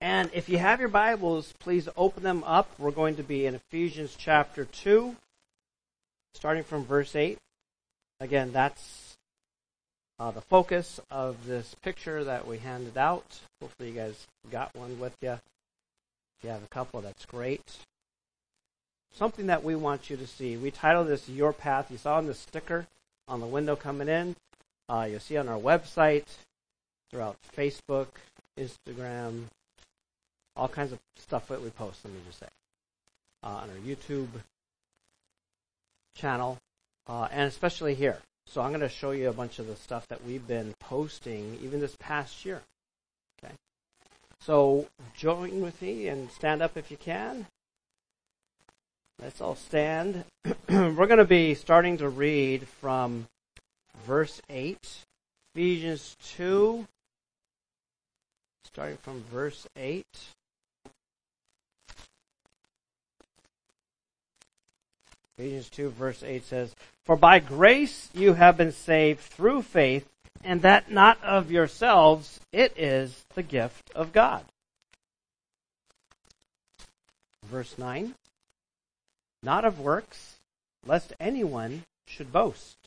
And if you have your Bibles, please open them up. We're going to be in Ephesians chapter 2, starting from verse 8. Again, that's uh, the focus of this picture that we handed out. Hopefully, you guys got one with you. If you have a couple, that's great. Something that we want you to see. We titled this Your Path. You saw on the sticker on the window coming in. Uh, you'll see on our website, throughout Facebook, Instagram, all kinds of stuff that we post, let me just say, uh, on our YouTube channel, uh, and especially here. So I'm going to show you a bunch of the stuff that we've been posting even this past year. Okay. So join with me and stand up if you can. Let's all stand. We're going to be starting to read from verse 8, Ephesians 2, starting from verse 8. Ephesians 2, verse 8 says, For by grace you have been saved through faith, and that not of yourselves, it is the gift of God. Verse 9, Not of works, lest anyone should boast.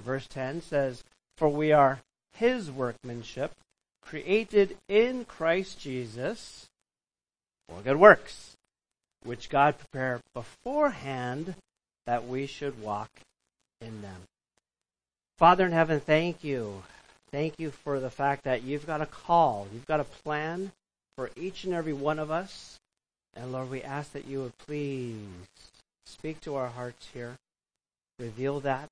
Verse 10 says, For we are his workmanship, created in Christ Jesus for good works which God prepared beforehand that we should walk in them. Father in heaven, thank you. Thank you for the fact that you've got a call, you've got a plan for each and every one of us. And Lord, we ask that you would please speak to our hearts here, reveal that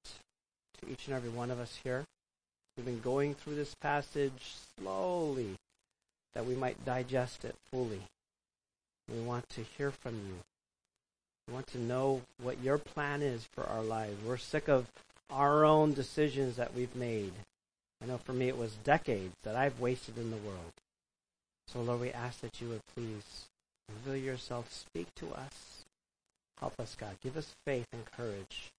to each and every one of us here. We've been going through this passage slowly that we might digest it fully. We want to hear from you. We want to know what your plan is for our lives. We're sick of our own decisions that we've made. I know for me it was decades that I've wasted in the world. So, Lord, we ask that you would please reveal yourself, speak to us. Help us, God. Give us faith and courage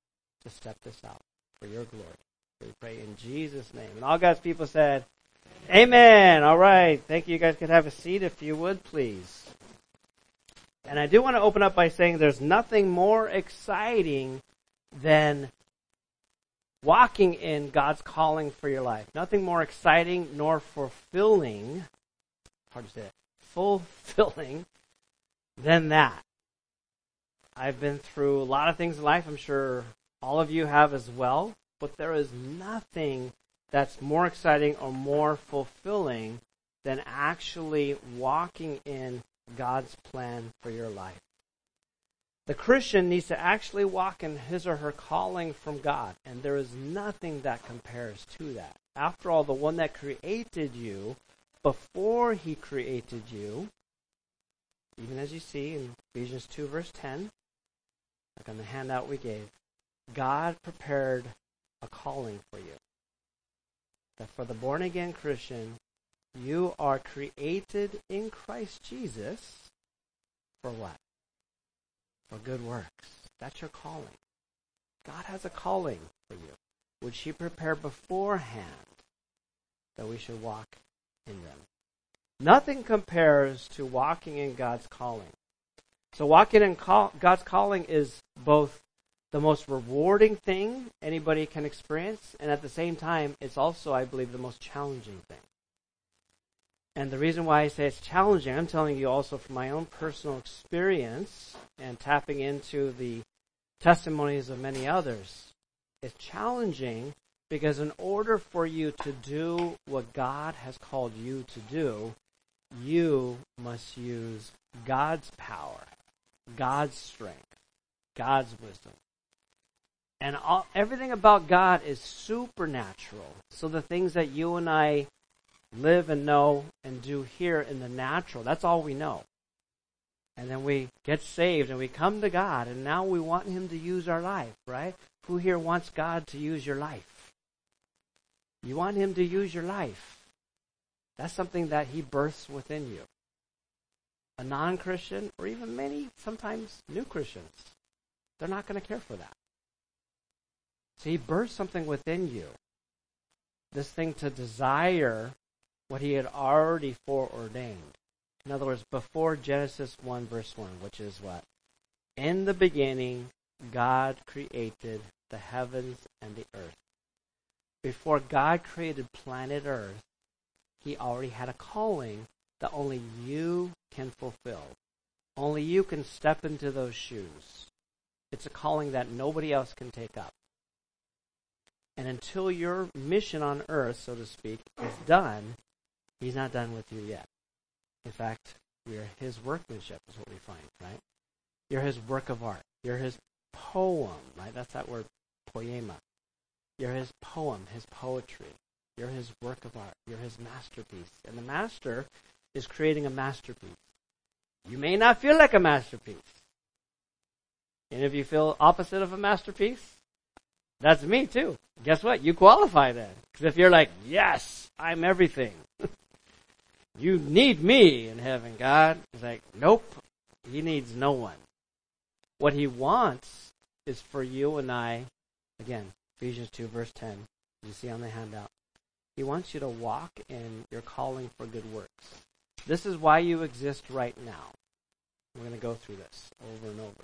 to step this out for your glory. We pray in Jesus' name. And all God's people said, Amen. All right. Thank you. You guys could have a seat if you would, please. And I do want to open up by saying there's nothing more exciting than walking in God's calling for your life. Nothing more exciting nor fulfilling, hard to say it, fulfilling than that. I've been through a lot of things in life. I'm sure all of you have as well. But there is nothing that's more exciting or more fulfilling than actually walking in God's plan for your life. The Christian needs to actually walk in his or her calling from God, and there is nothing that compares to that. After all, the one that created you, before he created you, even as you see in Ephesians 2, verse 10, like on the handout we gave, God prepared a calling for you. That for the born again Christian, you are created in Christ Jesus for what? For good works. That's your calling. God has a calling for you, which He prepared beforehand that we should walk in them. Nothing compares to walking in God's calling. So, walking in call, God's calling is both the most rewarding thing anybody can experience, and at the same time, it's also, I believe, the most challenging thing. And the reason why I say it's challenging, I'm telling you also from my own personal experience and tapping into the testimonies of many others. It's challenging because in order for you to do what God has called you to do, you must use God's power, God's strength, God's wisdom. And all, everything about God is supernatural. So the things that you and I live and know and do here in the natural. That's all we know. And then we get saved and we come to God and now we want Him to use our life, right? Who here wants God to use your life? You want Him to use your life. That's something that He births within you. A non Christian, or even many, sometimes new Christians, they're not going to care for that. So He births something within you. This thing to desire what he had already foreordained. In other words, before Genesis 1 verse 1, which is what? In the beginning, God created the heavens and the earth. Before God created planet Earth, He already had a calling that only you can fulfill. Only you can step into those shoes. It's a calling that nobody else can take up. And until your mission on earth, so to speak, is done, He's not done with you yet. In fact, we are His workmanship, is what we find, right? You're His work of art. You're His poem, right? That's that word, poema. You're His poem, His poetry. You're His work of art. You're His masterpiece. And the master is creating a masterpiece. You may not feel like a masterpiece. And if you feel opposite of a masterpiece, that's me too. Guess what? You qualify then. Because if you're like, yes, I'm everything. you need me in heaven, God. It's like, nope. He needs no one. What he wants is for you and I, again, Ephesians 2 verse 10, you see on the handout. He wants you to walk in your calling for good works. This is why you exist right now. We're going to go through this over and over,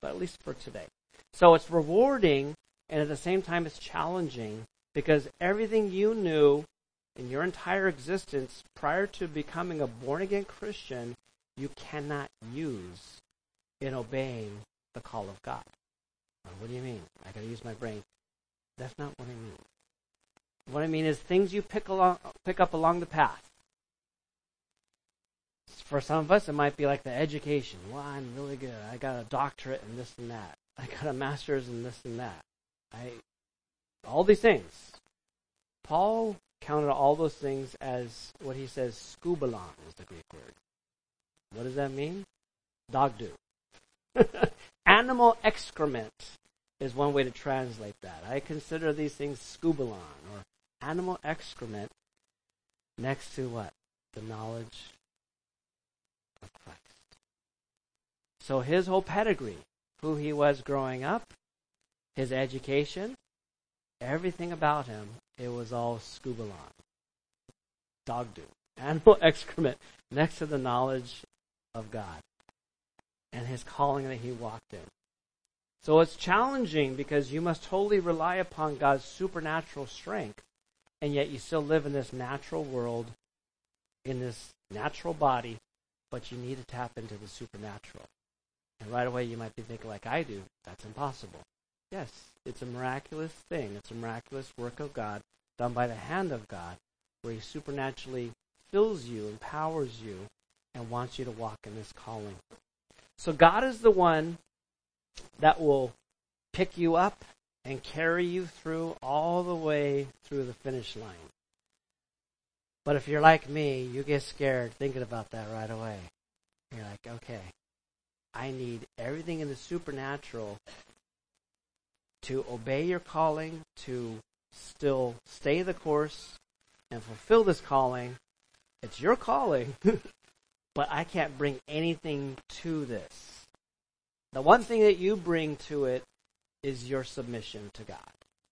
but at least for today. So it's rewarding and at the same time it's challenging because everything you knew in your entire existence prior to becoming a born again Christian, you cannot use in obeying the call of God. What do you mean? I got to use my brain. That's not what I mean. What I mean is things you pick along, pick up along the path for some of us, it might be like the education. Well, I'm really good. I got a doctorate in this and that. I got a master's in this and that. I, all these things. Paul counted all those things as what he says, skubalon is the Greek word. What does that mean? Dog do. Animal excrement is one way to translate that. I consider these things skubalon or animal excrement next to what? The knowledge of Christ. So his whole pedigree, who he was growing up, his education, everything about him, it was all skubalon. Dog do. Animal excrement next to the knowledge of God and his calling that he walked in. So it's challenging because you must totally rely upon God's supernatural strength, and yet you still live in this natural world, in this natural body, but you need to tap into the supernatural. And right away you might be thinking, like I do, that's impossible. Yes, it's a miraculous thing. It's a miraculous work of God done by the hand of God where He supernaturally fills you, empowers you, and wants you to walk in this calling. So God is the one that will pick you up and carry you through all the way through the finish line. But if you're like me, you get scared thinking about that right away. You're like, okay, I need everything in the supernatural to obey your calling, to still stay the course and fulfill this calling. It's your calling, but I can't bring anything to this. The one thing that you bring to it is your submission to God.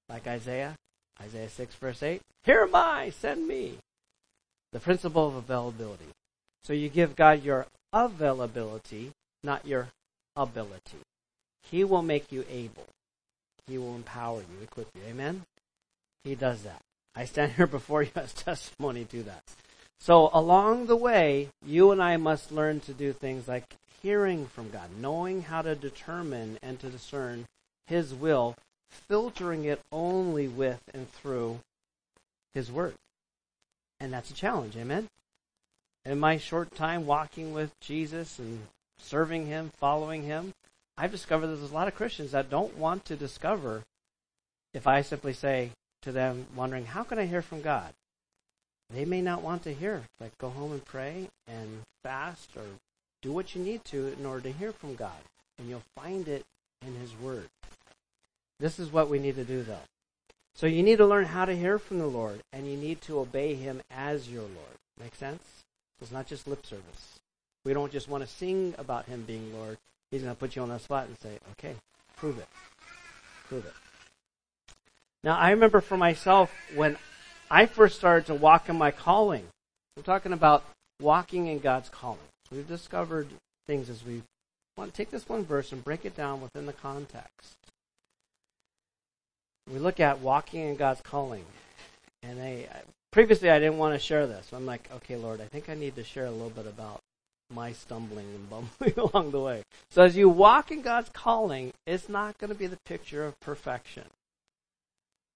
Like Isaiah, Isaiah 6 verse 8, Here am I, send me. The principle of availability. So you give God your availability, not your ability. He will make you able. He will empower you, equip you. Amen? He does that. I stand here before you as testimony to that. So along the way, you and I must learn to do things like hearing from God, knowing how to determine and to discern His will, filtering it only with and through His Word. And that's a challenge, amen? In my short time walking with Jesus and serving Him, following Him, I've discovered that there's a lot of Christians that don't want to discover if I simply say to them, wondering, how can I hear from God? They may not want to hear. Like, go home and pray and fast or do what you need to in order to hear from God. And you'll find it in His Word. This is what we need to do, though. So you need to learn how to hear from the Lord, and you need to obey Him as your Lord. Make sense? It's not just lip service. We don't just want to sing about Him being Lord. He's going to put you on the spot and say, okay, prove it. Prove it. Now, I remember for myself when I first started to walk in my calling. I'm talking about walking in God's calling. We've discovered things as we want to take this one verse and break it down within the context. We look at walking in God's calling. And I, previously I didn't want to share this. I'm like, okay, Lord, I think I need to share a little bit about my stumbling and bumbling along the way. So as you walk in God's calling, it's not going to be the picture of perfection.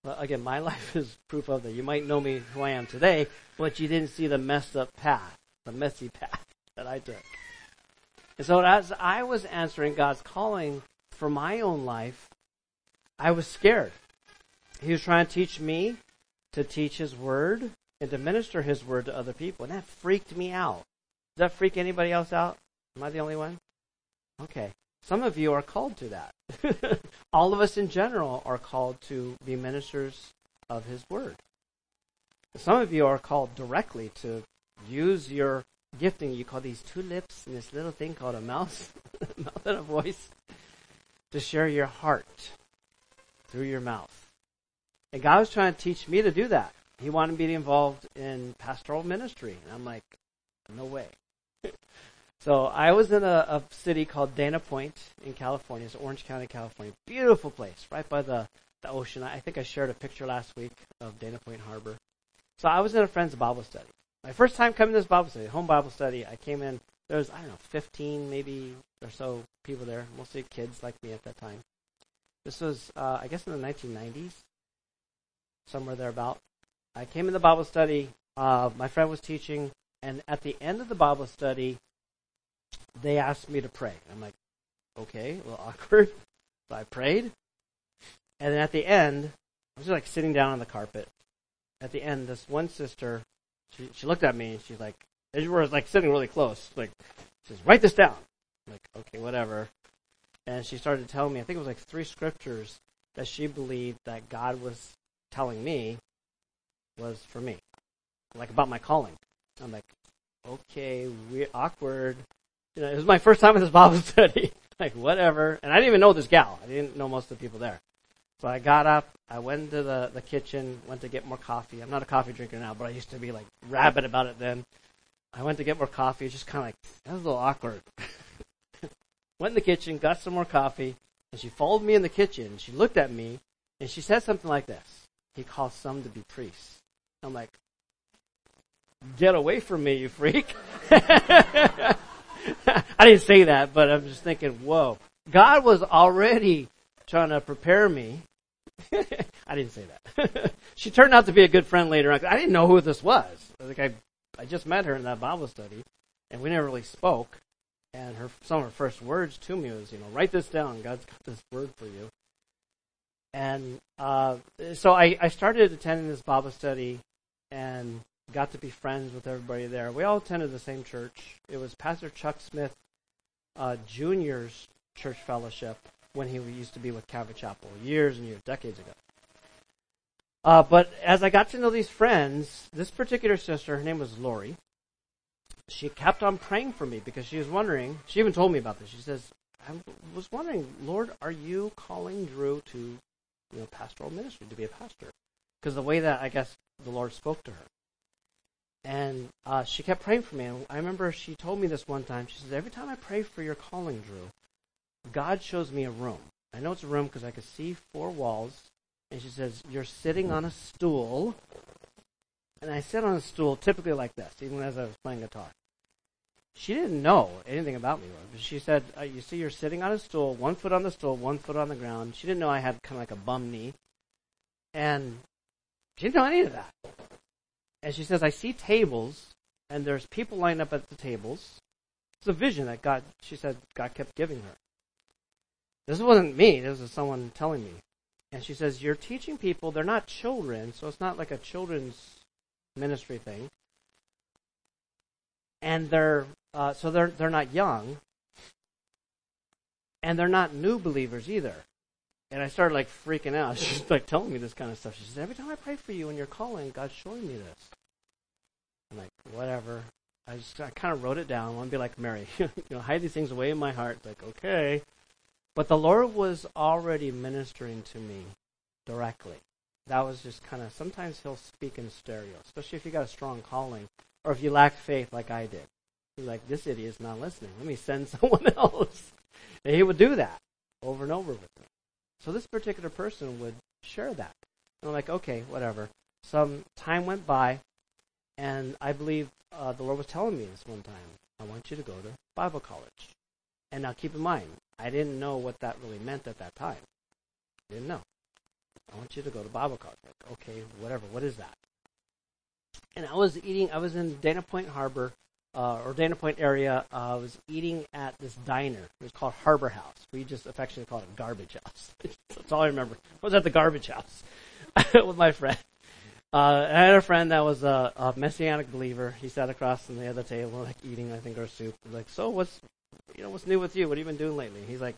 Well, again, my life is proof of that. You might know me who I am today, but you didn't see the messed up path, the messy path that I took. And so as I was answering God's calling for my own life, I was scared. He was trying to teach me to teach His Word and to minister His Word to other people. And that freaked me out. Does that freak anybody else out? Am I the only one? Okay. Some of you are called to that. All of us in general are called to be ministers of His Word. Some of you are called directly to use your gifting. You call these two lips and this little thing called a mouth, mouth and a voice, to share your heart through your mouth. And God was trying to teach me to do that. He wanted me to be involved in pastoral ministry. And I'm like, no way. So I was in a, a, city called Dana Point in California. It's Orange County, California. Beautiful place, right by the, the ocean. I think I shared a picture last week of Dana Point Harbor. So I was in a friend's Bible study. My first time coming to this Bible study, home Bible study, I came in, there was, I don't know, 15 maybe or so people there, mostly kids like me at that time. This was, uh, I guess, in the 1990s, somewhere thereabout. I came in the Bible study. Uh, my friend was teaching, and at the end of the Bible study, they asked me to pray. I'm like, okay, a little awkward. So I prayed. And then at the end, I was just like sitting down on the carpet. At the end, this one sister, she, she looked at me and she's like, as were like sitting really close, like, says, write this down. I'm like, okay, whatever. And she started telling me, I think it was like three scriptures that she believed that God was telling me was for me, like about my calling. I'm like, okay, we're awkward you know, it was my first time in this Bible study. like, whatever. And I didn't even know this gal. I didn't know most of the people there. So I got up, I went into the, the kitchen, went to get more coffee. I'm not a coffee drinker now, but I used to be like rabid about it then. I went to get more coffee. It's just kind of like, that was a little awkward. went in the kitchen, got some more coffee, and she followed me in the kitchen. She looked at me, and she said something like this. He calls some to be priests. I'm like, get away from me, you freak. I didn't say that, but I'm just thinking, whoa. God was already trying to prepare me. I didn't say that. she turned out to be a good friend later on. I didn't know who this was. I think I, I just met her in that Bible study, and we never really spoke. And her some of her first words to me was, you know, write this down. God's got this word for you. And uh, so I, I started attending this Bible study, and got to be friends with everybody there. We all attended the same church. It was Pastor Chuck Smith uh, Jr.'s church fellowship when he used to be with Calvary Chapel years and years, decades ago. Uh, but as I got to know these friends, this particular sister, her name was Lori, she kept on praying for me because she was wondering, she even told me about this. She says, I was wondering, Lord, are you calling Drew to, you know, pastoral ministry, to be a pastor? Because the way that I guess the Lord spoke to her. And uh, she kept praying for me. And I remember she told me this one time. She says, Every time I pray for your calling, Drew, God shows me a room. I know it's a room because I could see four walls. And she says, You're sitting on a stool. And I sit on a stool typically like this, even as I was playing guitar. She didn't know anything about me. She said, uh, You see, you're sitting on a stool, one foot on the stool, one foot on the ground. She didn't know I had kind of like a bum knee. And she didn't know any of that. And she says, I see tables, and there's people lined up at the tables. It's a vision that God, she said, God kept giving her. This wasn't me, this was someone telling me. And she says, You're teaching people, they're not children, so it's not like a children's ministry thing. And they're, uh, so they're, they're not young. And they're not new believers either. And I started like freaking out. She's like telling me this kind of stuff. She says, Every time I pray for you and you're calling, God's showing me this. I'm like, whatever. I just I kind of wrote it down. I want to be like Mary, you know, hide these things away in my heart. Like, okay. But the Lord was already ministering to me directly. That was just kind of sometimes He'll speak in stereo, especially if you got a strong calling. Or if you lack faith like I did. You're like, this idiot's not listening. Let me send someone else. And he would do that over and over with me. So this particular person would share that. And I'm like, okay, whatever. Some time went by, and I believe uh, the Lord was telling me this one time. I want you to go to Bible college. And now keep in mind, I didn't know what that really meant at that time. Didn't know. I want you to go to Bible college. Like, okay, whatever. What is that? And I was eating. I was in Dana Point Harbor, uh, or Dana Point area. Uh, was eating at this diner. It was called Harbor House. We just affectionately called it Garbage House. That's all I remember. I was at the Garbage House with my friend. Uh, I had a friend that was a, a messianic believer. He sat across from the other table, like eating, I think, our soup. Like, so what's, you know, what's new with you? What have you been doing lately? He's like,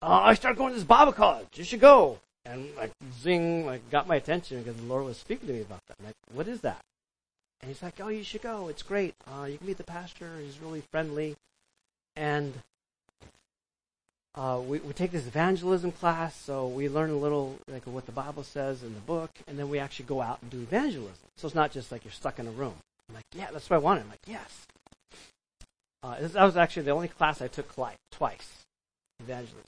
oh, I started going to this Bible college. You should go. And like, zing, like, got my attention because the Lord was speaking to me about that. I'm like, what is that? And he's like, oh, you should go. It's great. Uh, you can meet the pastor. He's really friendly. And uh, we, we take this evangelism class, so we learn a little like what the Bible says in the book, and then we actually go out and do evangelism. So it's not just like you're stuck in a room. I'm like, yeah, that's what I wanted. I'm like, yes. Uh, this, that was actually the only class I took twice, evangelism.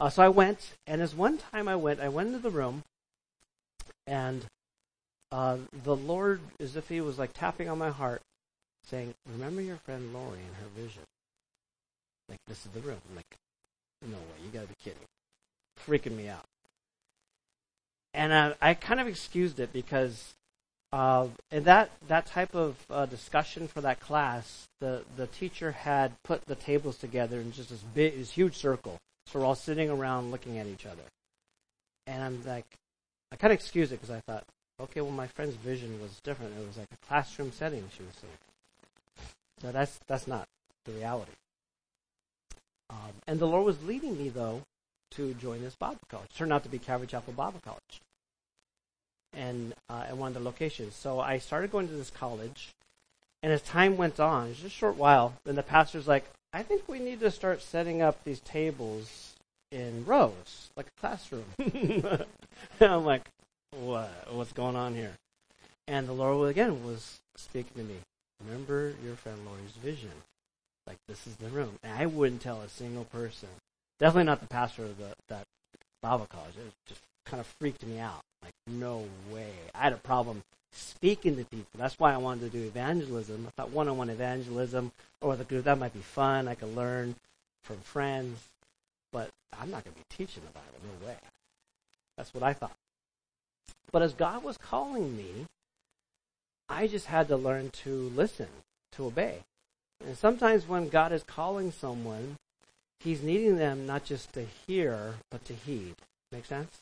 Uh, so I went, and as one time I went, I went into the room, and uh, the Lord, as if He was like tapping on my heart, saying, "Remember your friend Lori and her vision." Like this is the room. I'm like, no way, you gotta be kidding. Freaking me out. And I, I kind of excused it because uh, in that, that type of uh, discussion for that class, the, the teacher had put the tables together in just this big, this huge circle. So we're all sitting around looking at each other. And I'm like, I kind of excused it because I thought, okay, well, my friend's vision was different. It was like a classroom setting, she was saying. So that's, that's not the reality. Um, and the Lord was leading me, though, to join this Bible college. It turned out to be Calvary Chapel Bible College. And uh, at one of the locations. So I started going to this college. And as time went on, just a short while, then the pastor's like, I think we need to start setting up these tables in rows, like a classroom. and I'm like, what? What's going on here? And the Lord again was speaking to me. Remember your friend Lori's vision. Like this is the room. And I wouldn't tell a single person. Definitely not the pastor of the, that Bible college. It just kind of freaked me out. Like no way. I had a problem speaking to people. That's why I wanted to do evangelism. I thought one-on-one evangelism or with a group that might be fun. I could learn from friends. But I'm not going to be teaching the Bible. No way. That's what I thought. But as God was calling me, I just had to learn to listen, to obey. And sometimes when God is calling someone, He's needing them not just to hear, but to heed. Make sense?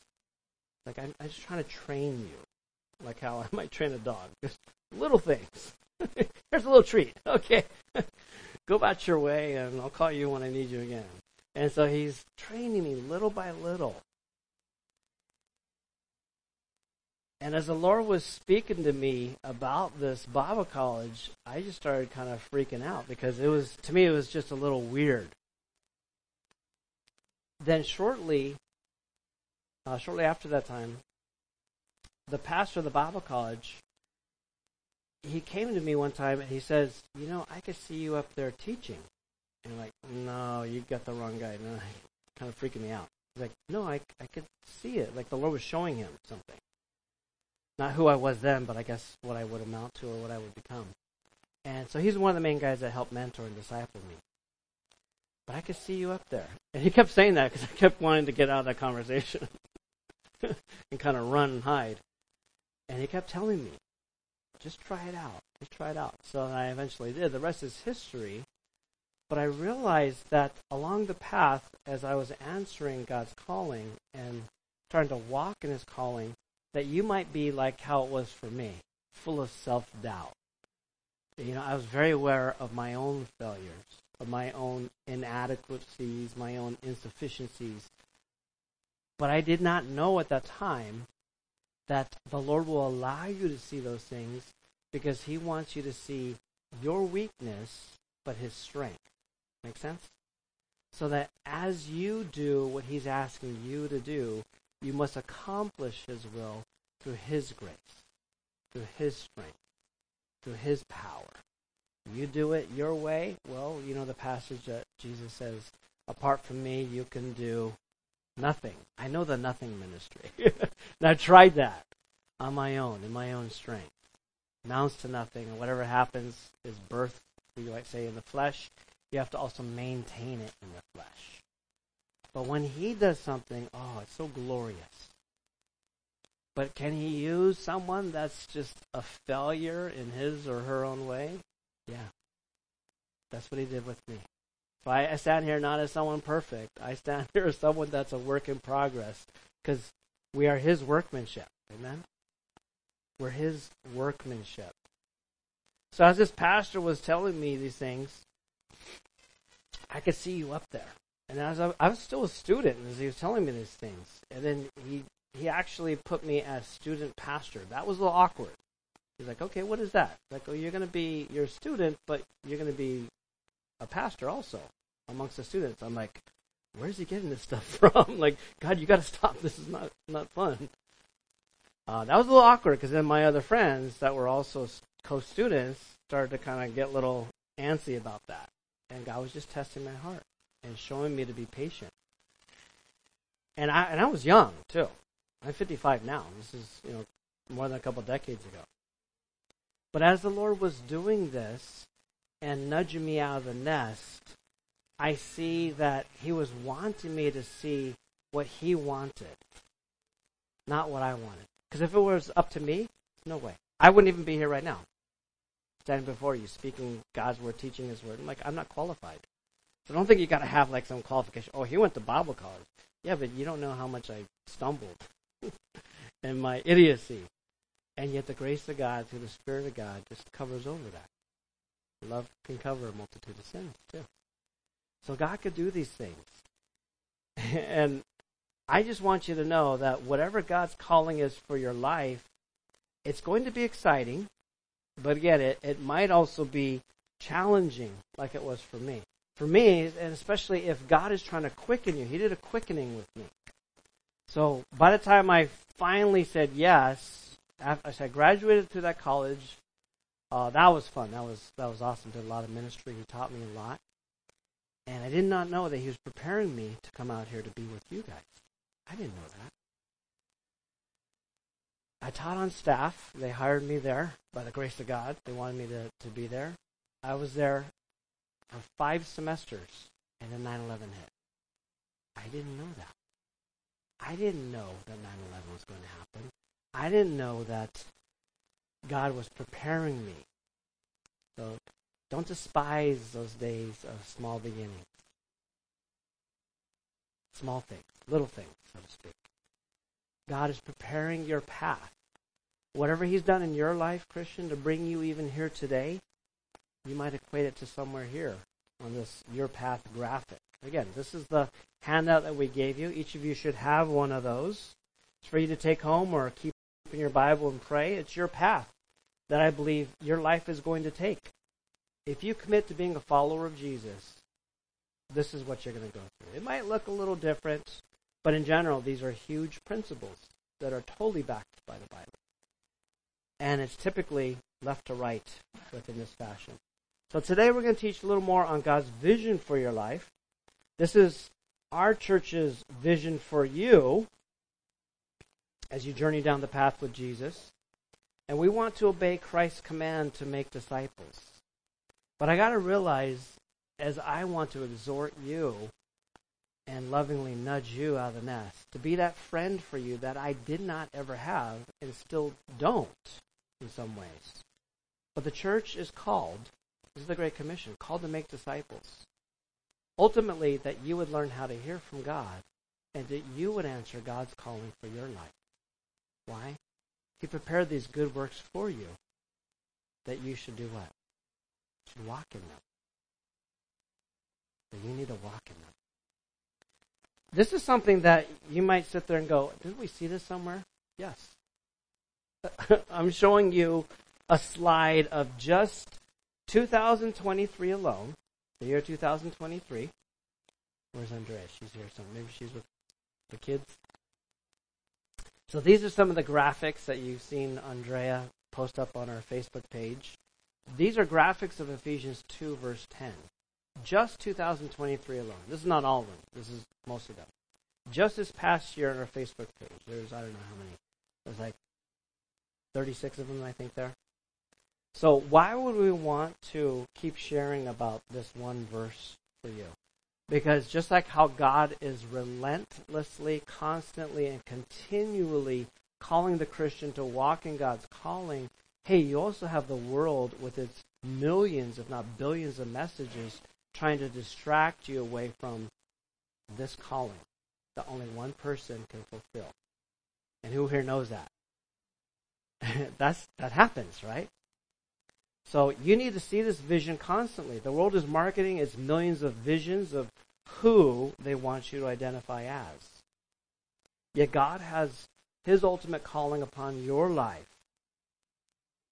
Like, I'm, I'm just trying to train you, like how I might train a dog. Just little things. Here's a little treat. Okay. Go about your way, and I'll call you when I need you again. And so He's training me little by little. And as the Lord was speaking to me about this Bible college, I just started kind of freaking out because it was, to me, it was just a little weird. Then shortly, uh, shortly after that time, the pastor of the Bible college, he came to me one time and he says, "You know, I could see you up there teaching." And I'm like, "No, you got the wrong guy." No, kind of freaking me out. He's like, "No, I I could see it. Like the Lord was showing him something." Not who I was then, but I guess what I would amount to or what I would become. And so he's one of the main guys that helped mentor and disciple me. But I could see you up there. And he kept saying that because I kept wanting to get out of that conversation and kind of run and hide. And he kept telling me, just try it out. Just try it out. So I eventually did. The rest is history. But I realized that along the path, as I was answering God's calling and starting to walk in his calling, that you might be like how it was for me, full of self doubt. You know, I was very aware of my own failures, of my own inadequacies, my own insufficiencies. But I did not know at that time that the Lord will allow you to see those things because He wants you to see your weakness, but His strength. Make sense? So that as you do what He's asking you to do, you must accomplish His will through His grace, through His strength, through His power. You do it your way, well, you know the passage that Jesus says, apart from me, you can do nothing. I know the nothing ministry. and I've tried that on my own, in my own strength. Amounts to nothing, and whatever happens is birth, we might say, in the flesh. You have to also maintain it in the flesh. But when he does something, oh, it's so glorious. But can he use someone that's just a failure in his or her own way? Yeah. That's what he did with me. So I, I stand here not as someone perfect. I stand here as someone that's a work in progress because we are his workmanship. Amen? We're his workmanship. So as this pastor was telling me these things, I could see you up there. And as I, I was still a student as he was telling me these things. And then he he actually put me as student pastor. That was a little awkward. He's like, okay, what is that? Like, oh, you're going to be your student, but you're going to be a pastor also amongst the students. I'm like, where's he getting this stuff from? like, God, you got to stop. This is not not fun. Uh, that was a little awkward because then my other friends that were also co-students started to kind of get a little antsy about that, and God was just testing my heart and showing me to be patient. And I and I was young too. I'm 55 now. This is you know more than a couple decades ago. But as the Lord was doing this and nudging me out of the nest, I see that He was wanting me to see what He wanted, not what I wanted. Because if it was up to me, no way. I wouldn't even be here right now, standing before you, speaking God's word, teaching His word. I'm like, I'm not qualified. So don't think you got to have like some qualification. Oh, he went to Bible college. Yeah, but you don't know how much I stumbled and my idiocy. And yet the grace of God through the Spirit of God just covers over that. Love can cover a multitude of sins too. So God could do these things. and I just want you to know that whatever God's calling is for your life, it's going to be exciting, but again, it, it might also be challenging like it was for me. For me, and especially if God is trying to quicken you, He did a quickening with me. So by the time I finally said yes, as I graduated through that college, uh, that was fun. That was that was awesome. Did a lot of ministry. He taught me a lot, and I did not know that he was preparing me to come out here to be with you guys. I didn't know that. I taught on staff. They hired me there by the grace of God. They wanted me to, to be there. I was there for five semesters, and then 9 11 hit. I didn't know that. I didn't know that 9 11 was going to happen. I didn't know that God was preparing me. So don't despise those days of small beginnings. Small things, little things, so to speak. God is preparing your path. Whatever He's done in your life, Christian, to bring you even here today, you might equate it to somewhere here on this Your Path graphic. Again, this is the handout that we gave you. Each of you should have one of those. It's for you to take home or keep in your Bible and pray. It's your path that I believe your life is going to take. If you commit to being a follower of Jesus, this is what you're going to go through. It might look a little different, but in general, these are huge principles that are totally backed by the Bible. And it's typically left to right within this fashion. So today we're going to teach a little more on God's vision for your life. This is our church's vision for you as you journey down the path with Jesus. And we want to obey Christ's command to make disciples. But I got to realize, as I want to exhort you and lovingly nudge you out of the nest, to be that friend for you that I did not ever have and still don't in some ways. But the church is called, this is the Great Commission, called to make disciples. Ultimately, that you would learn how to hear from God and that you would answer God's calling for your life. Why? He prepared these good works for you that you should do what? You should walk in them. That you need to walk in them. This is something that you might sit there and go, didn't we see this somewhere? Yes. I'm showing you a slide of just 2023 alone the year 2023. Where's Andrea? She's here. So maybe she's with the kids. So these are some of the graphics that you've seen Andrea post up on our Facebook page. These are graphics of Ephesians 2, verse 10. Just 2023 alone. This is not all of them. This is most of them. Just this past year on our Facebook page, there's, I don't know how many. There's like 36 of them, I think, there. So, why would we want to keep sharing about this one verse for you? Because just like how God is relentlessly, constantly, and continually calling the Christian to walk in God's calling, hey, you also have the world with its millions, if not billions, of messages trying to distract you away from this calling that only one person can fulfill. And who here knows that? That's that happens, right? So you need to see this vision constantly. The world is marketing its millions of visions of who they want you to identify as. Yet God has his ultimate calling upon your life.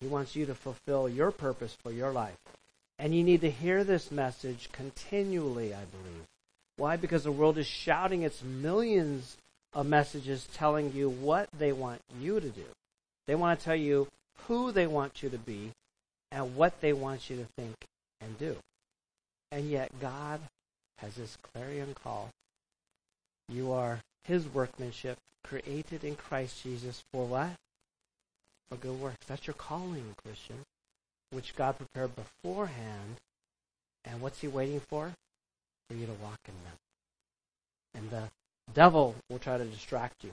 He wants you to fulfill your purpose for your life. And you need to hear this message continually, I believe. Why? Because the world is shouting its millions of messages telling you what they want you to do. They want to tell you who they want you to be and what they want you to think and do. And yet, God has this clarion call. You are His workmanship, created in Christ Jesus for what? For good works. That's your calling, Christian, which God prepared beforehand. And what's He waiting for? For you to walk in them. And the devil will try to distract you.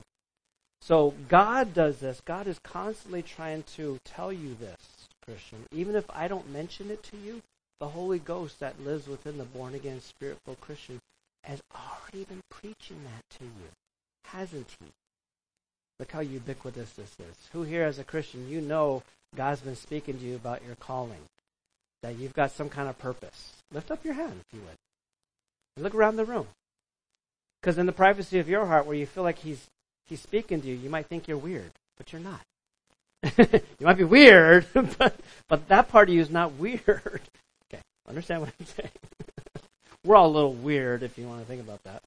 So God does this. God is constantly trying to tell you this, Christian. Even if I don't mention it to you, the Holy Ghost that lives within the born again, spirit filled Christian has already been preaching that to you, hasn't he? Look how ubiquitous this is. Who here, as a Christian, you know God's been speaking to you about your calling, that you've got some kind of purpose? Lift up your hand, if you would. And look around the room. Because in the privacy of your heart, where you feel like He's He's speaking to you, you might think you're weird, but you're not. you might be weird, but but that part of you is not weird. Okay, understand what I'm saying? We're all a little weird if you want to think about that.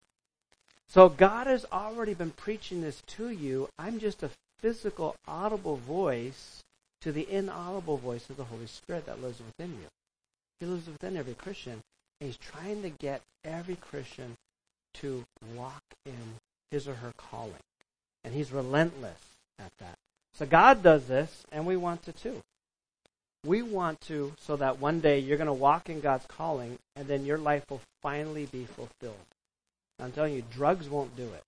So God has already been preaching this to you. I'm just a physical, audible voice to the inaudible voice of the Holy Spirit that lives within you. He lives within every Christian, and He's trying to get every Christian to walk in his or her calling. And He's relentless at that. So God does this, and we want to too. We want to so that one day you're going to walk in God's calling, and then your life will finally be fulfilled. I'm telling you, drugs won't do it.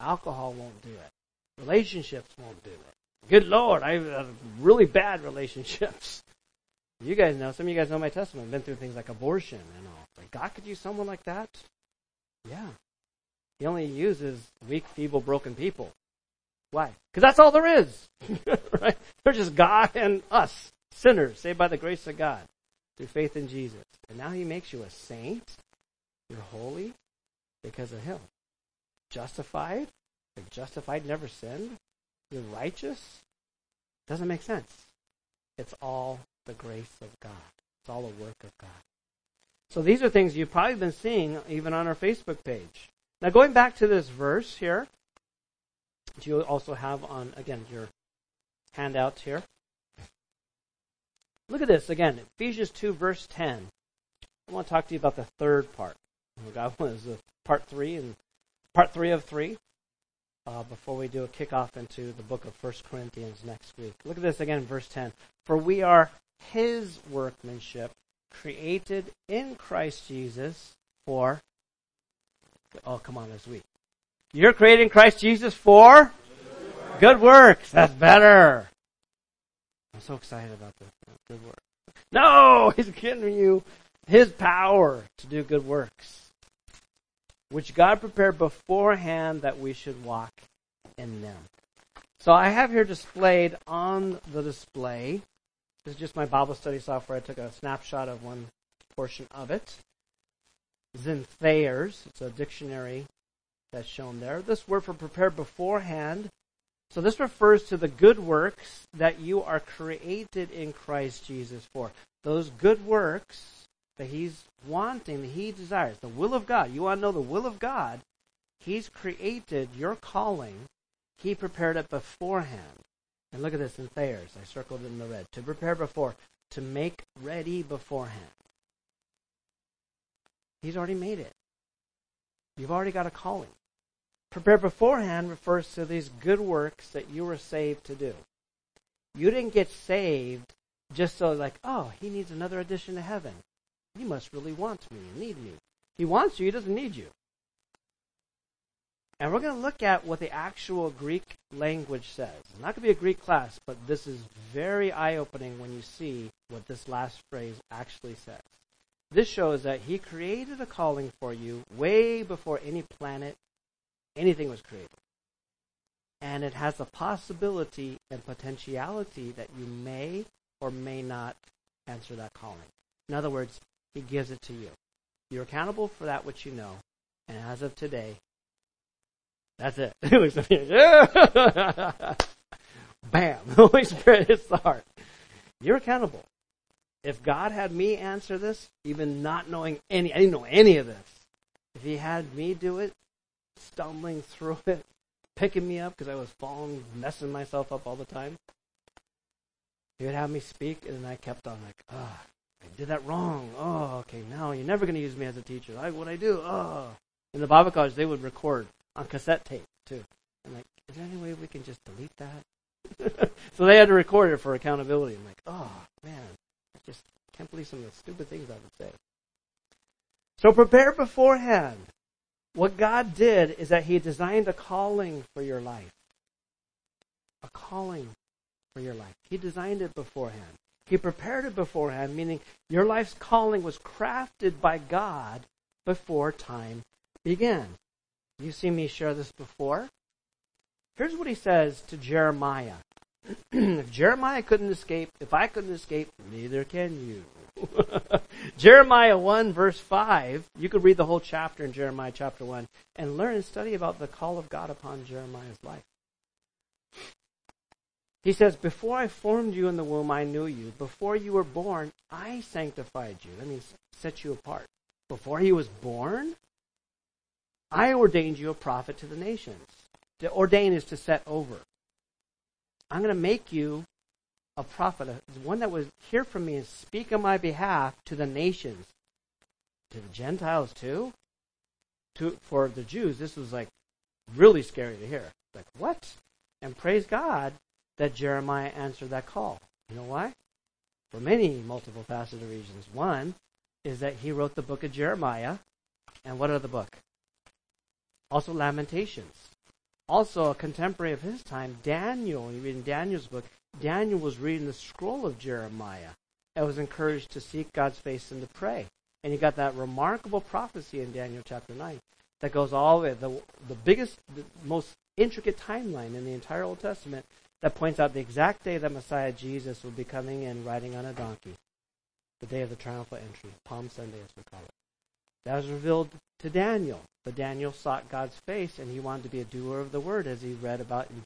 Alcohol won't do it. Relationships won't do it. Good Lord, I've had uh, really bad relationships. You guys know, some of you guys know my testimony. I've been through things like abortion and all. Like, God could use someone like that? Yeah. He only uses weak, feeble, broken people. Why? Because that's all there is. right? They're just God and us, sinners, saved by the grace of God through faith in Jesus. And now He makes you a saint. You're holy because of Him. Justified? Like justified, never sinned? You're righteous? Doesn't make sense. It's all the grace of God. It's all the work of God. So these are things you've probably been seeing even on our Facebook page. Now going back to this verse here, you also have on, again, your handouts here. Look at this again, Ephesians 2, verse 10. I want to talk to you about the third part. God was part three and part three of three. Uh, before we do a kickoff into the book of First Corinthians next week. Look at this again, verse 10. For we are his workmanship, created in Christ Jesus for. Oh, come on, this week. You're created in Christ Jesus for good works. That's better. I'm so excited about this. Good work. No, he's giving you his power to do good works, which God prepared beforehand that we should walk in them. So I have here displayed on the display. This is just my Bible study software. I took a snapshot of one portion of it. Zen Thayer's. It's a dictionary that's shown there. This word for prepared beforehand. So this refers to the good works that you are created in Christ Jesus for. Those good works that He's wanting, that He desires, the will of God. You want to know the will of God? He's created your calling. He prepared it beforehand. And look at this in Thayer's. I circled it in the red. To prepare before. to make ready beforehand. He's already made it. You've already got a calling. Prepare beforehand refers to these good works that you were saved to do. You didn't get saved just so like, oh, he needs another addition to heaven. He must really want me and need me. He wants you, he doesn't need you. And we're going to look at what the actual Greek language says. It's not going to be a Greek class, but this is very eye opening when you see what this last phrase actually says. This shows that he created a calling for you way before any planet, anything was created. And it has the possibility and potentiality that you may or may not answer that calling. In other words, he gives it to you. You're accountable for that which you know. And as of today, that's it. Bam! The Holy Spirit hits the heart. You're accountable. If God had me answer this, even not knowing any, I didn't know any of this. If He had me do it, stumbling through it, picking me up because I was falling, messing myself up all the time, He would have me speak, and then I kept on like, ah, oh, I did that wrong. Oh, okay, now you're never going to use me as a teacher. I, what I do? Oh. In the Bible college, they would record on cassette tape too. I'm like, is there any way we can just delete that? so they had to record it for accountability. I'm like, oh man, I just can't believe some of the stupid things I would say. So prepare beforehand. What God did is that He designed a calling for your life. A calling for your life. He designed it beforehand. He prepared it beforehand, meaning your life's calling was crafted by God before time began. You've seen me share this before. Here's what he says to Jeremiah. if Jeremiah couldn't escape, if I couldn't escape, neither can you. Jeremiah 1 verse 5, you could read the whole chapter in Jeremiah chapter 1 and learn and study about the call of God upon Jeremiah's life. He says, Before I formed you in the womb, I knew you. Before you were born, I sanctified you. That means set you apart. Before he was born, I ordained you a prophet to the nations. To ordain is to set over. I'm going to make you a prophet, one that would hear from me and speak on my behalf to the nations, to the Gentiles too. To for the Jews, this was like really scary to hear. Like what? And praise God that Jeremiah answered that call. You know why? For many multiple faceted reasons. One is that he wrote the book of Jeremiah, and what other book? Also, Lamentations. Also, a contemporary of his time, Daniel. You read in Daniel's book, Daniel was reading the scroll of Jeremiah and was encouraged to seek God's face and to pray. And he got that remarkable prophecy in Daniel chapter 9 that goes all the way, the, the biggest, the most intricate timeline in the entire Old Testament that points out the exact day that Messiah Jesus will be coming in riding on a donkey. The day of the triumphal entry, Palm Sunday as we call it. That was revealed to Daniel. But Daniel sought God's face and he wanted to be a doer of the word as he read about in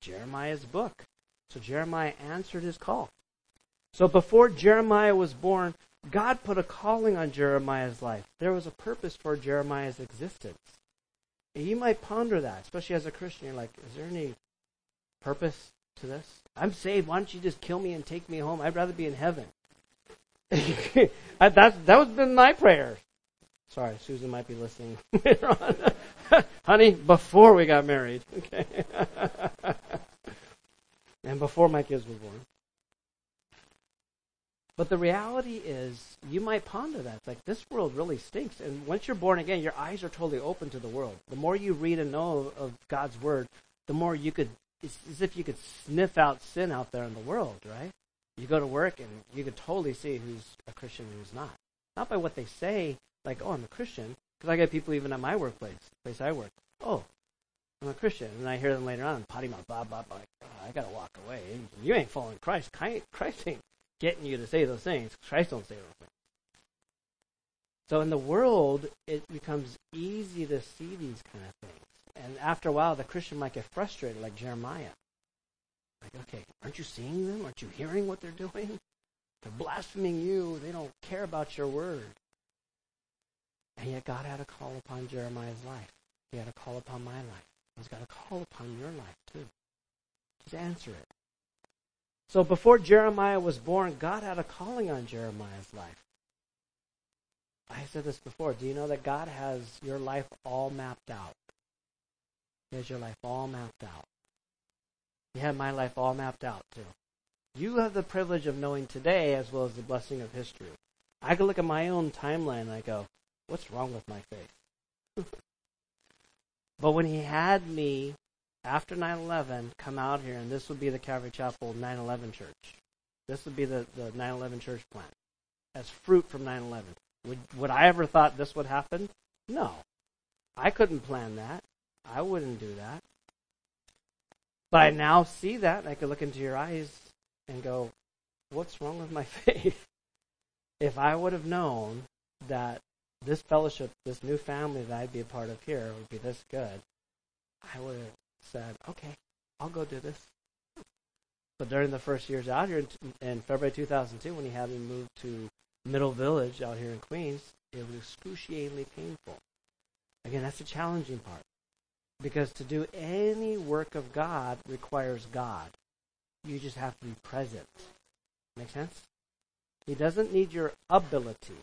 Jeremiah's book. So Jeremiah answered his call. So before Jeremiah was born, God put a calling on Jeremiah's life. There was a purpose for Jeremiah's existence. And you might ponder that, especially as a Christian. You're like, is there any purpose to this? I'm saved. Why don't you just kill me and take me home? I'd rather be in heaven. that, that was been my prayer. Sorry, Susan might be listening later on. Honey, before we got married. Okay. and before my kids were born. But the reality is, you might ponder that. Like, this world really stinks. And once you're born again, your eyes are totally open to the world. The more you read and know of God's Word, the more you could, it's as if you could sniff out sin out there in the world, right? You go to work and you could totally see who's a Christian and who's not. Not by what they say, like, oh, I'm a Christian. Because I get people even at my workplace, place I work. Oh, I'm a Christian. And I hear them later on potty mouth, blah, blah, blah. I got to walk away. You ain't following Christ. Christ ain't getting you to say those things. Christ don't say those things. So in the world, it becomes easy to see these kind of things. And after a while, the Christian might get frustrated, like Jeremiah. Like, okay, aren't you seeing them? Aren't you hearing what they're doing? They're blaspheming you. They don't care about your word. And yet God had a call upon Jeremiah's life. He had a call upon my life. He's got a call upon your life too. Just answer it. So before Jeremiah was born, God had a calling on Jeremiah's life. I said this before. Do you know that God has your life all mapped out? He has your life all mapped out. He had my life all mapped out too. You have the privilege of knowing today as well as the blessing of history. I can look at my own timeline and I go, what's wrong with my faith? but when he had me after 9-11 come out here, and this would be the Calvary Chapel 9-11 church. This would be the, the 9-11 church plant as fruit from 9-11. Would, would I ever thought this would happen? No. I couldn't plan that. I wouldn't do that. But I now see that, and I can look into your eyes and go, what's wrong with my faith? if I would have known that this fellowship, this new family that I'd be a part of here would be this good, I would have said, okay, I'll go do this. But during the first years out here in, in February 2002, when he had me move to Middle Village out here in Queens, it was excruciatingly painful. Again, that's the challenging part. Because to do any work of God requires God. You just have to be present. Make sense? He doesn't need your ability.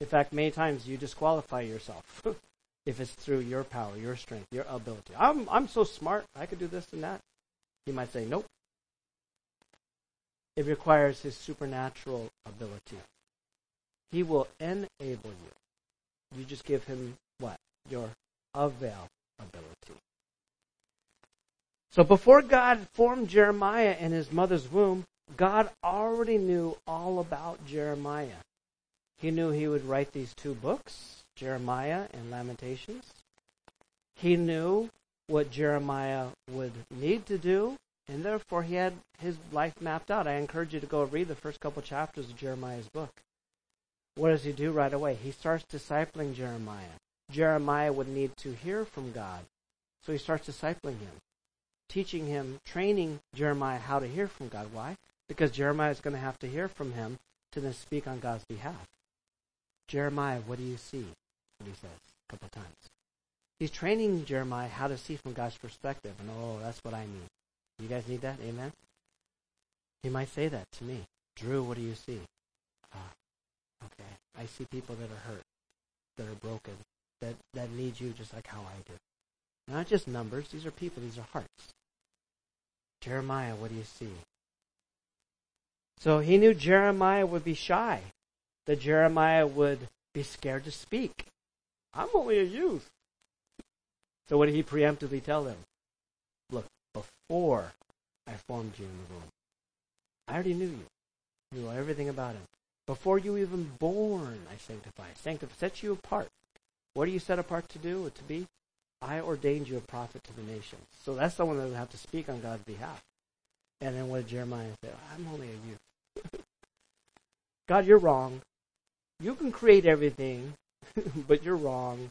In fact, many times you disqualify yourself if it's through your power, your strength, your ability. I'm I'm so smart, I could do this and that. He might say, Nope. It requires his supernatural ability. He will enable you. You just give him what? Your availability. So before God formed Jeremiah in his mother's womb, God already knew all about Jeremiah. He knew he would write these two books, Jeremiah and Lamentations. He knew what Jeremiah would need to do, and therefore he had his life mapped out. I encourage you to go read the first couple chapters of Jeremiah's book. What does he do right away? He starts discipling Jeremiah. Jeremiah would need to hear from God, so he starts discipling him, teaching him, training Jeremiah how to hear from God. Why? Because Jeremiah is going to have to hear from him to then speak on God's behalf. Jeremiah, what do you see? What he says a couple times. He's training Jeremiah how to see from God's perspective. And oh, that's what I need. You guys need that? Amen? He might say that to me. Drew, what do you see? Ah, okay. I see people that are hurt, that are broken, that, that need you just like how I do. Not just numbers. These are people. These are hearts. Jeremiah, what do you see? So he knew Jeremiah would be shy, that Jeremiah would be scared to speak. I'm only a youth. So what did he preemptively tell them? Look, before I formed you in the womb, I already knew you. Knew everything about him. Before you even born, I sanctify. Sanctify, set you apart. What are you set apart to do, or to be? I ordained you a prophet to the nations. So that's someone that would have to speak on God's behalf. And then what did Jeremiah say? I'm only a youth. God, you're wrong. You can create everything, but you're wrong.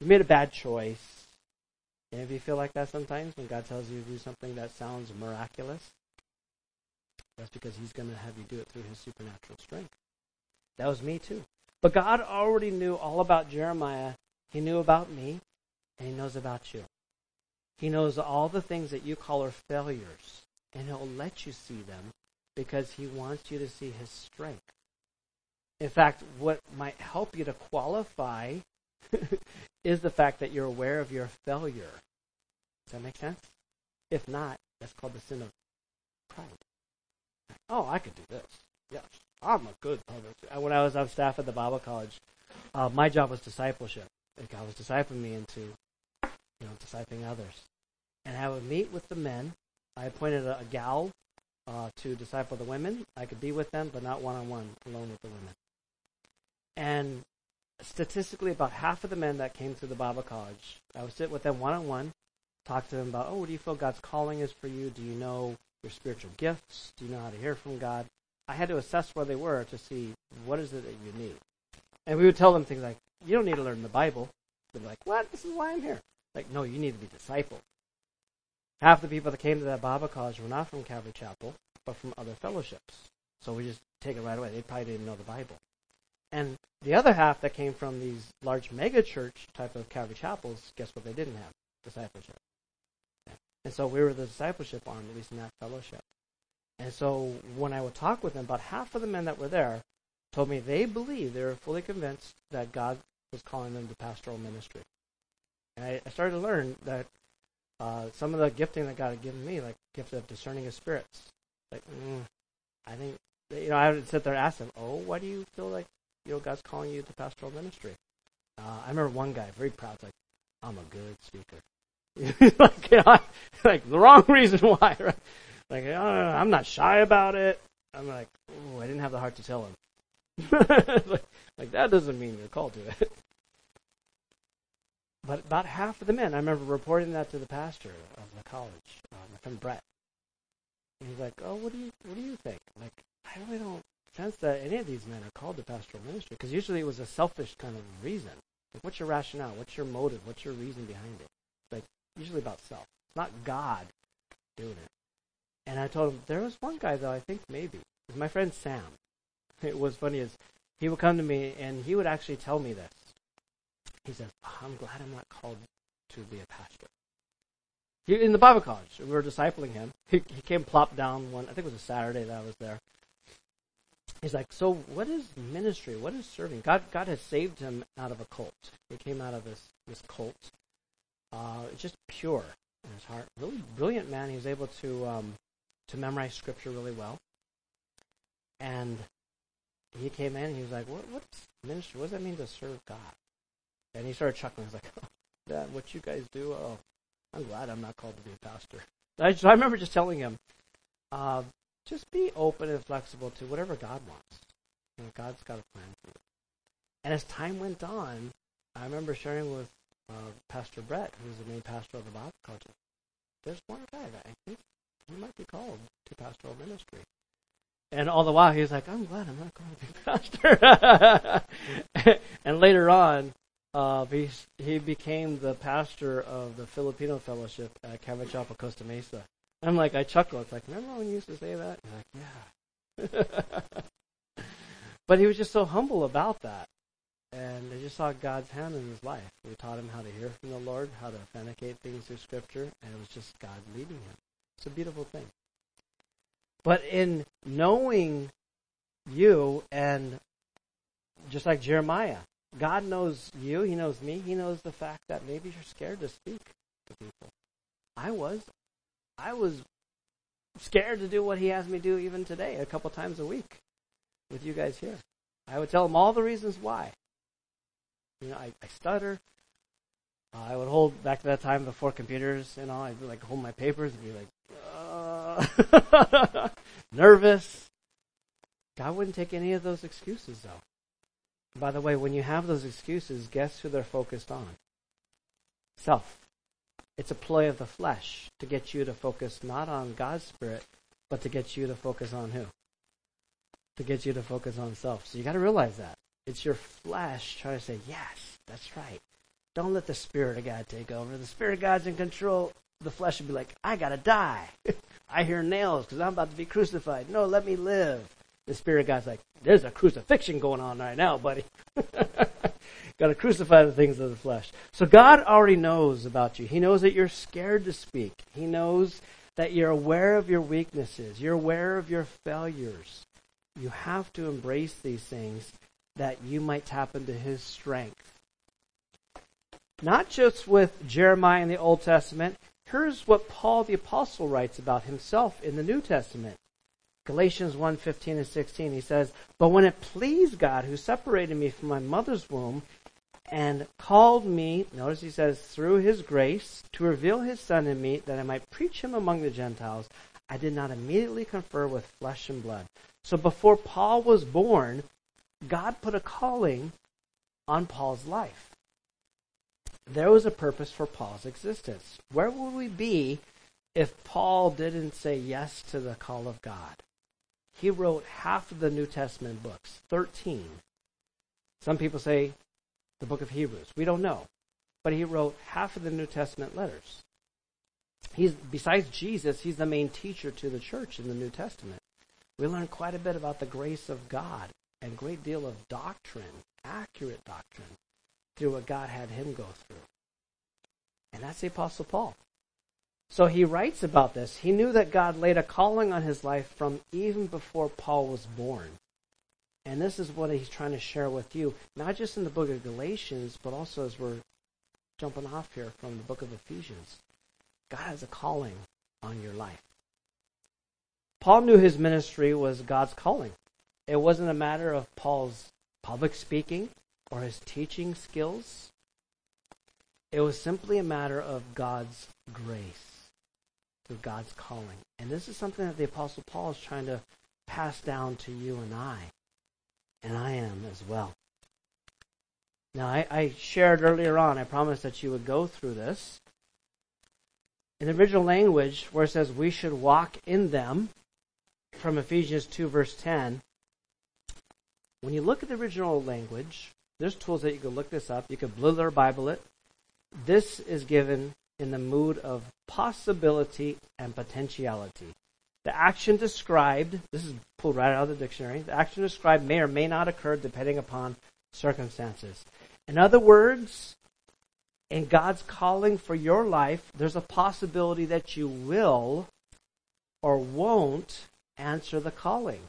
You made a bad choice. And if you feel like that sometimes when God tells you to do something that sounds miraculous, that's because He's going to have you do it through His supernatural strength. That was me too. But God already knew all about Jeremiah. He knew about me, and He knows about you. He knows all the things that you call are failures, and He'll let you see them because he wants you to see his strength. In fact, what might help you to qualify is the fact that you're aware of your failure. Does that make sense? If not, that's called the sin of pride. Oh, I could do this. Yes, I'm a good public. When I was on staff at the Bible College, uh, my job was discipleship. Like God was discipling me into, you know, discipling others. And I would meet with the men. I appointed a, a gal uh, to disciple the women. I could be with them, but not one on one, alone with the women. And statistically, about half of the men that came through the Bible college, I would sit with them one on one, talk to them about, oh, what do you feel God's calling is for you? Do you know your spiritual gifts? Do you know how to hear from God? I had to assess where they were to see what is it that you need. And we would tell them things like, you don't need to learn the Bible. They'd be like, what? This is why I'm here. Like, no, you need to be discipled. Half the people that came to that Bible college were not from Calvary Chapel, but from other fellowships. So we just take it right away. They probably didn't know the Bible. And the other half that came from these large mega church type of Calvary chapels, guess what they didn't have? Discipleship. And so we were the discipleship arm, at least in that fellowship. And so when I would talk with them, about half of the men that were there told me they believed, they were fully convinced that God was calling them to pastoral ministry. And I, I started to learn that uh, some of the gifting that God had given me, like gift of discerning of spirits, like mm, I think you know I would sit there and ask them, "Oh, why do you feel like you know God's calling you to pastoral ministry?" Uh, I remember one guy very proud, like, "I'm a good speaker." like, you know, like the wrong reason why, right? Like, oh, I'm not shy about it. I'm like, oh, I didn't have the heart to tell him. like, like, that doesn't mean you're called to it. But about half of the men, I remember reporting that to the pastor of the college, uh, my friend Brett. And he's like, "Oh, what do you what do you think?" Like, I really don't sense that any of these men are called to pastoral ministry because usually it was a selfish kind of reason. Like, what's your rationale? What's your motive? What's your reason behind it? Like, usually about self. It's not God doing it. And I told him there was one guy though I think maybe it was my friend Sam. It was funny as he would come to me and he would actually tell me this. He says, oh, "I'm glad I'm not called to be a pastor." He, in the Bible college, we were discipling him. He, he came plop down one. I think it was a Saturday that I was there. He's like, "So what is ministry? What is serving? God God has saved him out of a cult. He came out of this this cult. Uh, just pure in his heart. Really brilliant man. He was able to um, to memorize scripture really well. And he came in he was like, what, what's ministry? What does that mean to serve God? And he started chuckling. He's like, oh, Dad, what you guys do? Oh, I'm glad I'm not called to be a pastor. I, just, I remember just telling him, uh, just be open and flexible to whatever God wants. You know, God's got a plan for you. And as time went on, I remember sharing with uh, Pastor Brett, who's the main pastor of the Bible college. There's one guy that I think he might be called to pastoral ministry. And all the while, he was like, I'm glad I'm not going to be pastor. and later on, uh, he, he became the pastor of the Filipino fellowship at Calvary Chapel, Costa Mesa. I'm like, I chuckle. It's like, remember when you used to say that? Like, yeah. but he was just so humble about that. And I just saw God's hand in his life. We taught him how to hear from the Lord, how to authenticate things through Scripture, and it was just God leading him. It's a beautiful thing. But in knowing you and just like Jeremiah, God knows you, He knows me, He knows the fact that maybe you're scared to speak to people. I was. I was scared to do what He asked me do even today, a couple times a week with you guys here. I would tell Him all the reasons why. You know, I, I stutter. Uh, I would hold back to that time before computers and all. I'd like hold my papers and be like, nervous. God wouldn't take any of those excuses, though. By the way, when you have those excuses, guess who they're focused on? Self. It's a ploy of the flesh to get you to focus not on God's Spirit, but to get you to focus on who? To get you to focus on self. So you got to realize that. It's your flesh trying to say, yes, that's right. Don't let the Spirit of God take over. The Spirit of God's in control. The flesh would be like, I got to die. I hear nails because I'm about to be crucified. No, let me live. The Spirit of God's like, there's a crucifixion going on right now, buddy. Got to crucify the things of the flesh. So God already knows about you. He knows that you're scared to speak. He knows that you're aware of your weaknesses. You're aware of your failures. You have to embrace these things that you might tap into His strength. Not just with Jeremiah in the Old Testament, Here's what Paul the apostle writes about himself in the New Testament. Galatians 1:15 and 16 he says, "But when it pleased God who separated me from my mother's womb and called me, notice he says, through his grace to reveal his son in me that I might preach him among the Gentiles, I did not immediately confer with flesh and blood." So before Paul was born, God put a calling on Paul's life there was a purpose for Paul's existence. Where would we be if Paul didn't say yes to the call of God? He wrote half of the New Testament books, 13. Some people say the book of Hebrews. We don't know. But he wrote half of the New Testament letters. He's besides Jesus, he's the main teacher to the church in the New Testament. We learn quite a bit about the grace of God and a great deal of doctrine, accurate doctrine through what God had him go through. And that's the Apostle Paul. So he writes about this. He knew that God laid a calling on his life from even before Paul was born. And this is what he's trying to share with you, not just in the book of Galatians, but also as we're jumping off here from the book of Ephesians. God has a calling on your life. Paul knew his ministry was God's calling. It wasn't a matter of Paul's public speaking or his teaching skills. It was simply a matter of God's grace, through God's calling. And this is something that the Apostle Paul is trying to pass down to you and I. And I am as well. Now, I, I shared earlier on, I promised that you would go through this. In the original language, where it says we should walk in them, from Ephesians 2, verse 10, when you look at the original language, there's tools that you can look this up. You can Blue Letter Bible it. This is given in the mood of possibility and potentiality. The action described, this is pulled right out of the dictionary, the action described may or may not occur depending upon circumstances. In other words, in God's calling for your life, there's a possibility that you will or won't answer the calling.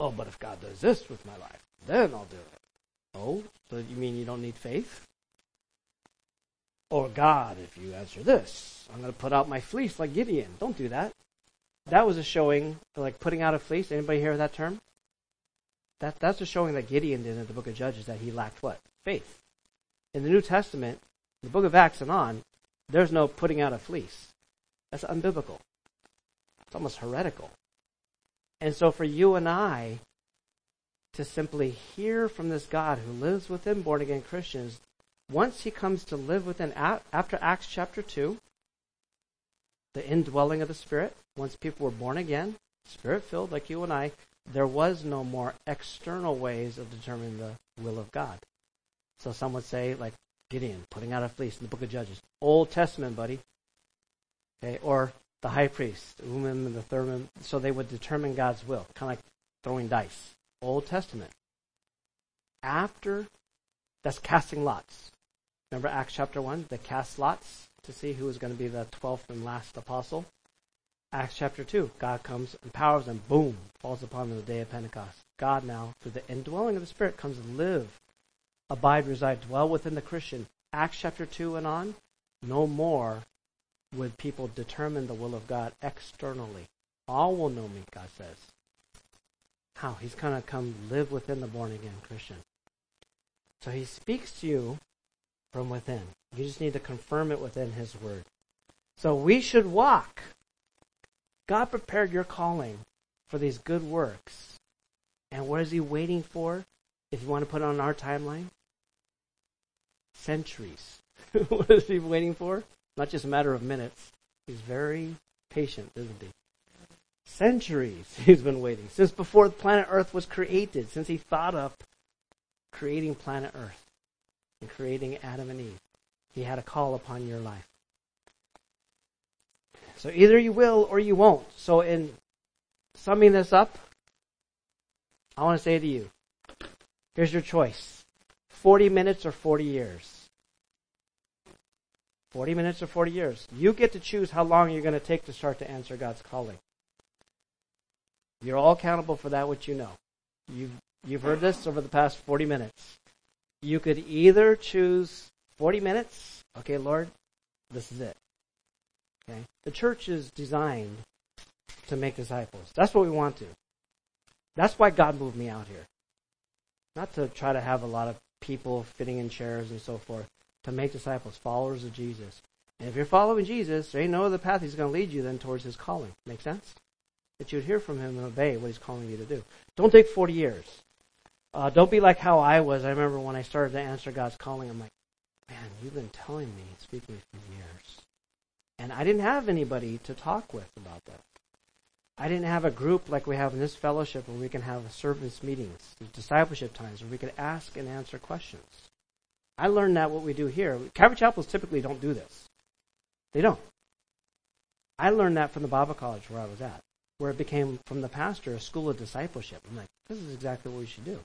Oh, but if God does this with my life, then I'll do it. Oh, so you mean you don't need faith? Or God, if you answer this, I'm going to put out my fleece like Gideon. Don't do that. That was a showing, like putting out a fleece. Anybody hear that term? That, that's a showing that Gideon did in the book of Judges that he lacked what? Faith. In the New Testament, the book of Acts and on, there's no putting out a fleece. That's unbiblical. It's almost heretical. And so for you and I to simply hear from this God who lives within born again Christians, once he comes to live within, after Acts chapter 2, the indwelling of the Spirit, once people were born again, Spirit filled like you and I, there was no more external ways of determining the will of God. So some would say, like Gideon, putting out a fleece in the book of Judges. Old Testament, buddy. Okay, or the high priest, Urim and the Thummim, so they would determine God's will, kind of like throwing dice. Old Testament. After, that's casting lots. Remember Acts chapter 1? They cast lots to see who was going to be the 12th and last apostle. Acts chapter 2, God comes, empowers them, boom, falls upon them the day of Pentecost. God now, through the indwelling of the Spirit, comes to live, abide, reside, dwell within the Christian. Acts chapter 2 and on, no more would people determine the will of God externally. All will know me, God says. How? He's going to come live within the born again Christian. So he speaks to you from within. You just need to confirm it within his word. So we should walk. God prepared your calling for these good works. And what is he waiting for? If you want to put on our timeline, centuries. what is he waiting for? Not just a matter of minutes. He's very patient, isn't he? Centuries he's been waiting. Since before planet Earth was created, since he thought up creating planet Earth and creating Adam and Eve, he had a call upon your life. So either you will or you won't. So in summing this up, I want to say to you, here's your choice. 40 minutes or 40 years. 40 minutes or 40 years. You get to choose how long you're going to take to start to answer God's calling. You're all accountable for that which you know. You've, you've heard this over the past 40 minutes. You could either choose 40 minutes. Okay, Lord, this is it. Okay? The church is designed to make disciples. That's what we want to. That's why God moved me out here. Not to try to have a lot of people fitting in chairs and so forth to make disciples, followers of Jesus. And if you're following Jesus, there ain't no other path he's going to lead you than towards his calling. Make sense? That you'd hear from him and obey what he's calling you to do. Don't take 40 years. Uh, don't be like how I was. I remember when I started to answer God's calling, I'm like, man, you've been telling me, speaking for years. And I didn't have anybody to talk with about that. I didn't have a group like we have in this fellowship where we can have service meetings, discipleship times, where we could ask and answer questions. I learned that what we do here. Calvary chapels typically don't do this. They don't. I learned that from the Bible college where I was at, where it became from the pastor a school of discipleship. I'm like, this is exactly what we should do.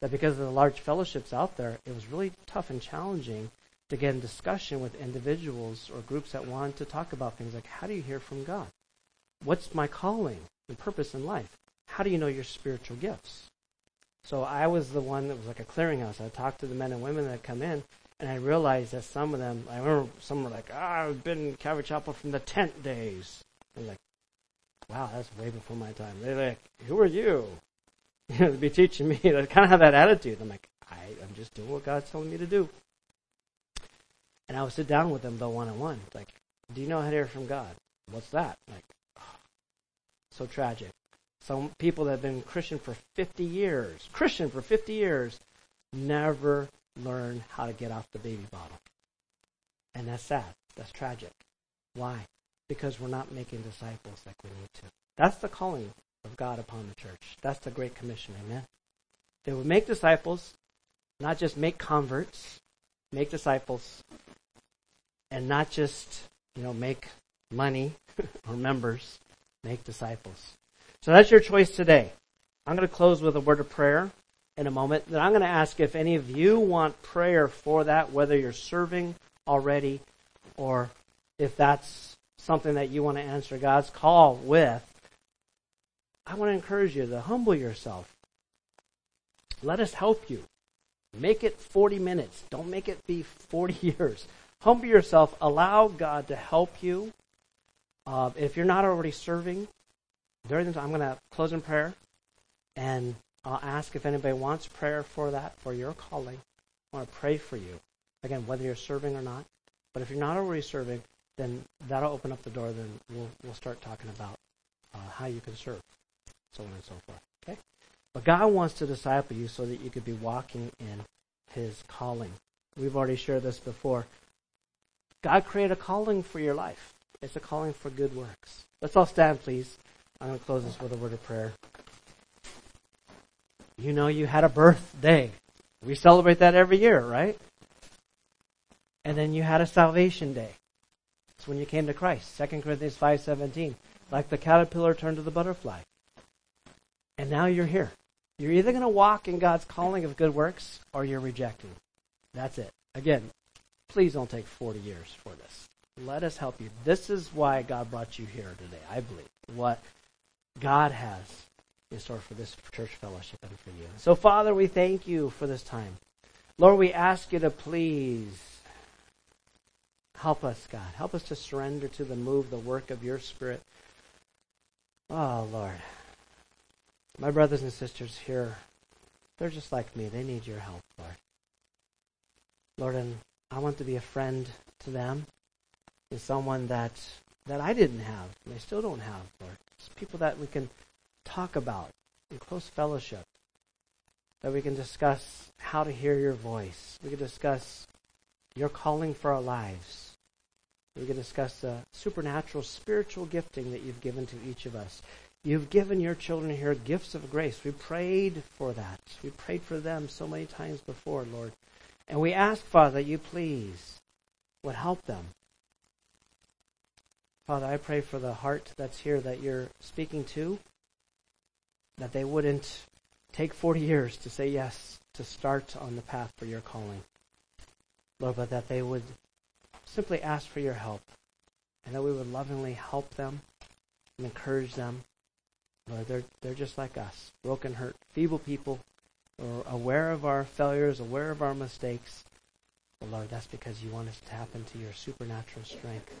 That because of the large fellowships out there, it was really tough and challenging to get in discussion with individuals or groups that wanted to talk about things like how do you hear from God? What's my calling and purpose in life? How do you know your spiritual gifts? So I was the one that was like a clearinghouse. I talked to the men and women that come in, and I realized that some of them, I remember some were like, ah, I've been in Calvary Chapel from the tent days. I'm like, wow, that's way before my time. They're like, who are you? You know, to be teaching me. They kind of have that attitude. I'm like, I, I'm just doing what God's telling me to do. And I would sit down with them though one on one. Like, do you know how to hear from God? What's that? Like, oh, so tragic. Some people that have been Christian for 50 years, Christian for 50 years, never learn how to get off the baby bottle. And that's sad. That's tragic. Why? Because we're not making disciples like we need to. That's the calling God upon the church. That's the Great Commission. Amen. They would make disciples, not just make converts, make disciples, and not just, you know, make money or members, make disciples. So that's your choice today. I'm going to close with a word of prayer in a moment. Then I'm going to ask if any of you want prayer for that, whether you're serving already or if that's something that you want to answer God's call with. I want to encourage you to humble yourself. Let us help you. Make it 40 minutes. Don't make it be 40 years. Humble yourself. Allow God to help you. Uh, if you're not already serving, during the time, I'm going to close in prayer, and I'll ask if anybody wants prayer for that, for your calling. I want to pray for you. Again, whether you're serving or not. But if you're not already serving, then that'll open up the door. Then we'll we'll start talking about uh, how you can serve, so on and so forth. Okay. But God wants to disciple you so that you could be walking in His calling. We've already shared this before. God created a calling for your life. It's a calling for good works. Let's all stand, please. I'm going to close this with a word of prayer. You know, you had a birthday. We celebrate that every year, right? And then you had a salvation day. It's when you came to Christ. 2 Corinthians 5:17. Like the caterpillar turned to the butterfly. And now you're here. You're either going to walk in God's calling of good works or you're rejecting. That's it. Again, please don't take 40 years for this. Let us help you. This is why God brought you here today, I believe. What God has in store for this church fellowship and for you. So, Father, we thank you for this time. Lord, we ask you to please help us, God. Help us to surrender to the move, the work of your Spirit. Oh, Lord. My brothers and sisters here, they're just like me. They need your help, Lord. Lord, and I want to be a friend to them, and someone that that I didn't have, and I still don't have, Lord. It's people that we can talk about in close fellowship, that we can discuss how to hear your voice. We can discuss your calling for our lives. We can discuss the supernatural spiritual gifting that you've given to each of us. You've given your children here gifts of grace. We prayed for that. We prayed for them so many times before, Lord. And we ask, Father, you please would help them Father, I pray for the heart that's here that you're speaking to, that they wouldn't take 40 years to say yes, to start on the path for your calling. Lord, but that they would simply ask for your help, and that we would lovingly help them and encourage them. Lord, they're, they're just like us, broken, hurt, feeble people, or aware of our failures, aware of our mistakes. But Lord, that's because you want us to tap into your supernatural strength.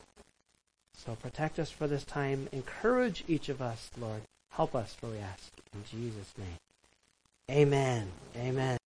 So protect us for this time. Encourage each of us, Lord. Help us, for we ask. In Jesus' name. Amen. Amen.